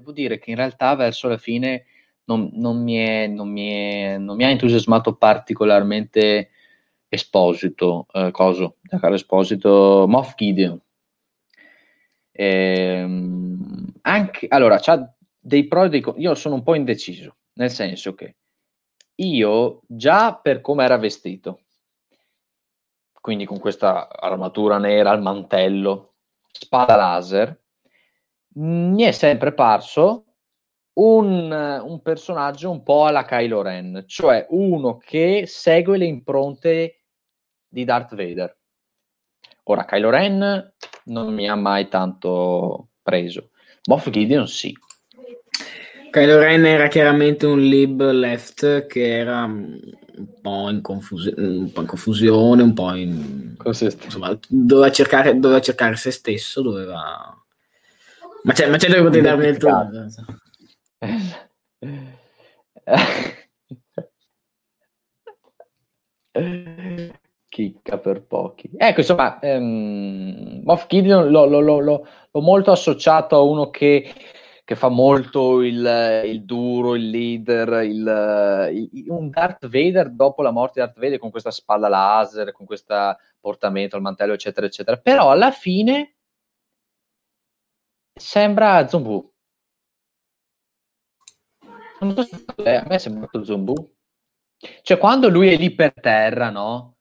devo dire che in realtà verso la fine non, non, mi, è, non, mi, è, non mi, ha entusiasmato particolarmente Esposito, eh, coso, Giancarlo Esposito, Moff Gideon. Ehm, anche, allora, c'ha dei pro e dei contro. Io sono un po' indeciso, nel senso che io già per come era vestito, quindi con questa armatura nera al mantello, spada laser, mi è sempre parso un, un, personaggio un po' alla Kylo Ren, cioè uno che segue le impronte di Darth Vader. Ora, Kylo Ren non mi ha mai tanto preso, Moff Gideon sì. Kylo Ren era chiaramente un lib left che era un po' in, confus- un po in confusione, un po' in... Insomma, doveva cercare, doveva cercare se stesso, doveva... Ma c'è, ma c'è dove potevi darmi il tuo... Chicca per pochi. Ecco, insomma, um, Moff Gideon l'ho, l'ho, l'ho, l'ho, molto associato a uno che, che fa molto il, il, duro, il leader, il, il, un Darth Vader dopo la morte di Darth Vader con questa spalla laser, con questo portamento, il mantello, eccetera, eccetera. Però alla fine sembra Zombu. Eh, a me è sembrato Zombu. Cioè, quando lui è lì per terra, no?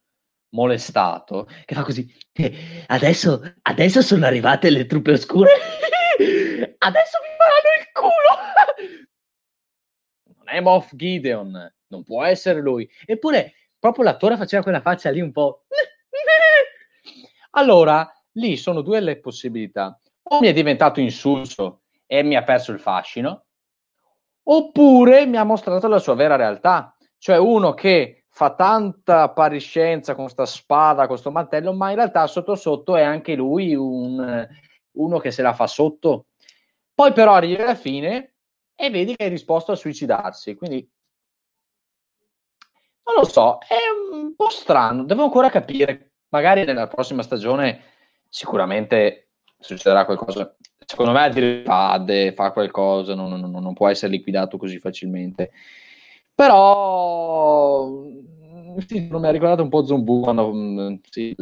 Molestato, che fa così. Eh, adesso, adesso sono arrivate le truppe oscure. adesso mi faranno il culo. non è Moff Gideon, non può essere lui. Eppure, proprio l'attore faceva quella faccia lì un po'. allora, lì sono due le possibilità. O mi è diventato insulso e mi ha perso il fascino, oppure mi ha mostrato la sua vera realtà, cioè uno che fa tanta appariscenza con questa spada, con questo mantello, ma in realtà sotto sotto è anche lui un, uno che se la fa sotto. Poi però arrivi alla fine e vedi che hai risposto a suicidarsi, quindi non lo so, è un po' strano, devo ancora capire, magari nella prossima stagione sicuramente succederà qualcosa secondo me dire fade, fa qualcosa, non, non, non, può essere liquidato così facilmente. Però sì, non mi ha ricordato un po' Zombu quando mm, sì,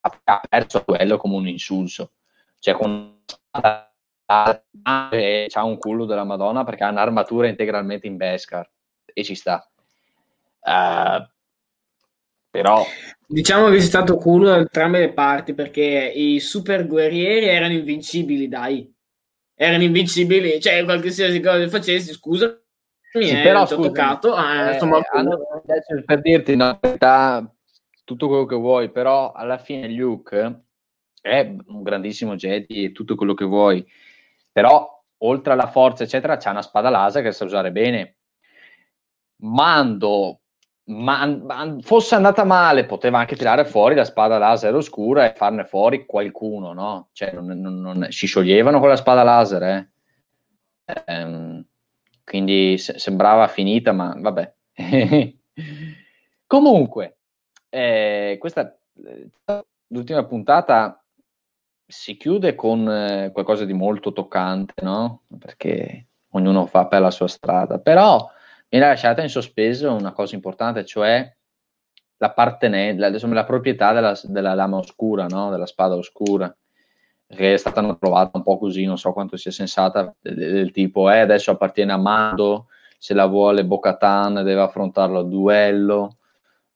ha perso quello come un insulso. Cioè, con c'ha un culo della Madonna perché ha un'armatura integralmente in Beskar e ci sta. Uh, però Diciamo che c'è stato culo da entrambe le parti perché i super guerrieri erano invincibili, dai. Erano invincibili, cioè qualsiasi cosa facessi, scusa, mi sì, però, scusami, toccato. Ah, eh, insomma, hanno, per dirti, no, realtà, tutto quello che vuoi, però alla fine Luke è un grandissimo Jedi e tutto quello che vuoi, però oltre alla forza, eccetera, c'è una spada laser che sa usare bene. Mando ma, fosse andata male, poteva anche tirare fuori la spada laser oscura e farne fuori qualcuno, no? Cioè, non, non, non, si scioglievano con la spada laser, eh? Ehm, quindi se, sembrava finita, ma vabbè. Comunque, eh, questa l'ultima puntata si chiude con eh, qualcosa di molto toccante, no? Perché ognuno fa per la sua strada, però viene lasciata in sospeso una cosa importante, cioè l'appartenenza, la, la proprietà della, della lama oscura, no? della spada oscura, che è stata trovata un po' così, non so quanto sia sensata, del, del tipo, eh, adesso appartiene a Mando, se la vuole Bocatan deve affrontarlo a duello,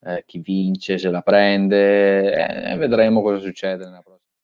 eh, chi vince se la prende, eh, vedremo cosa succede nella prossima.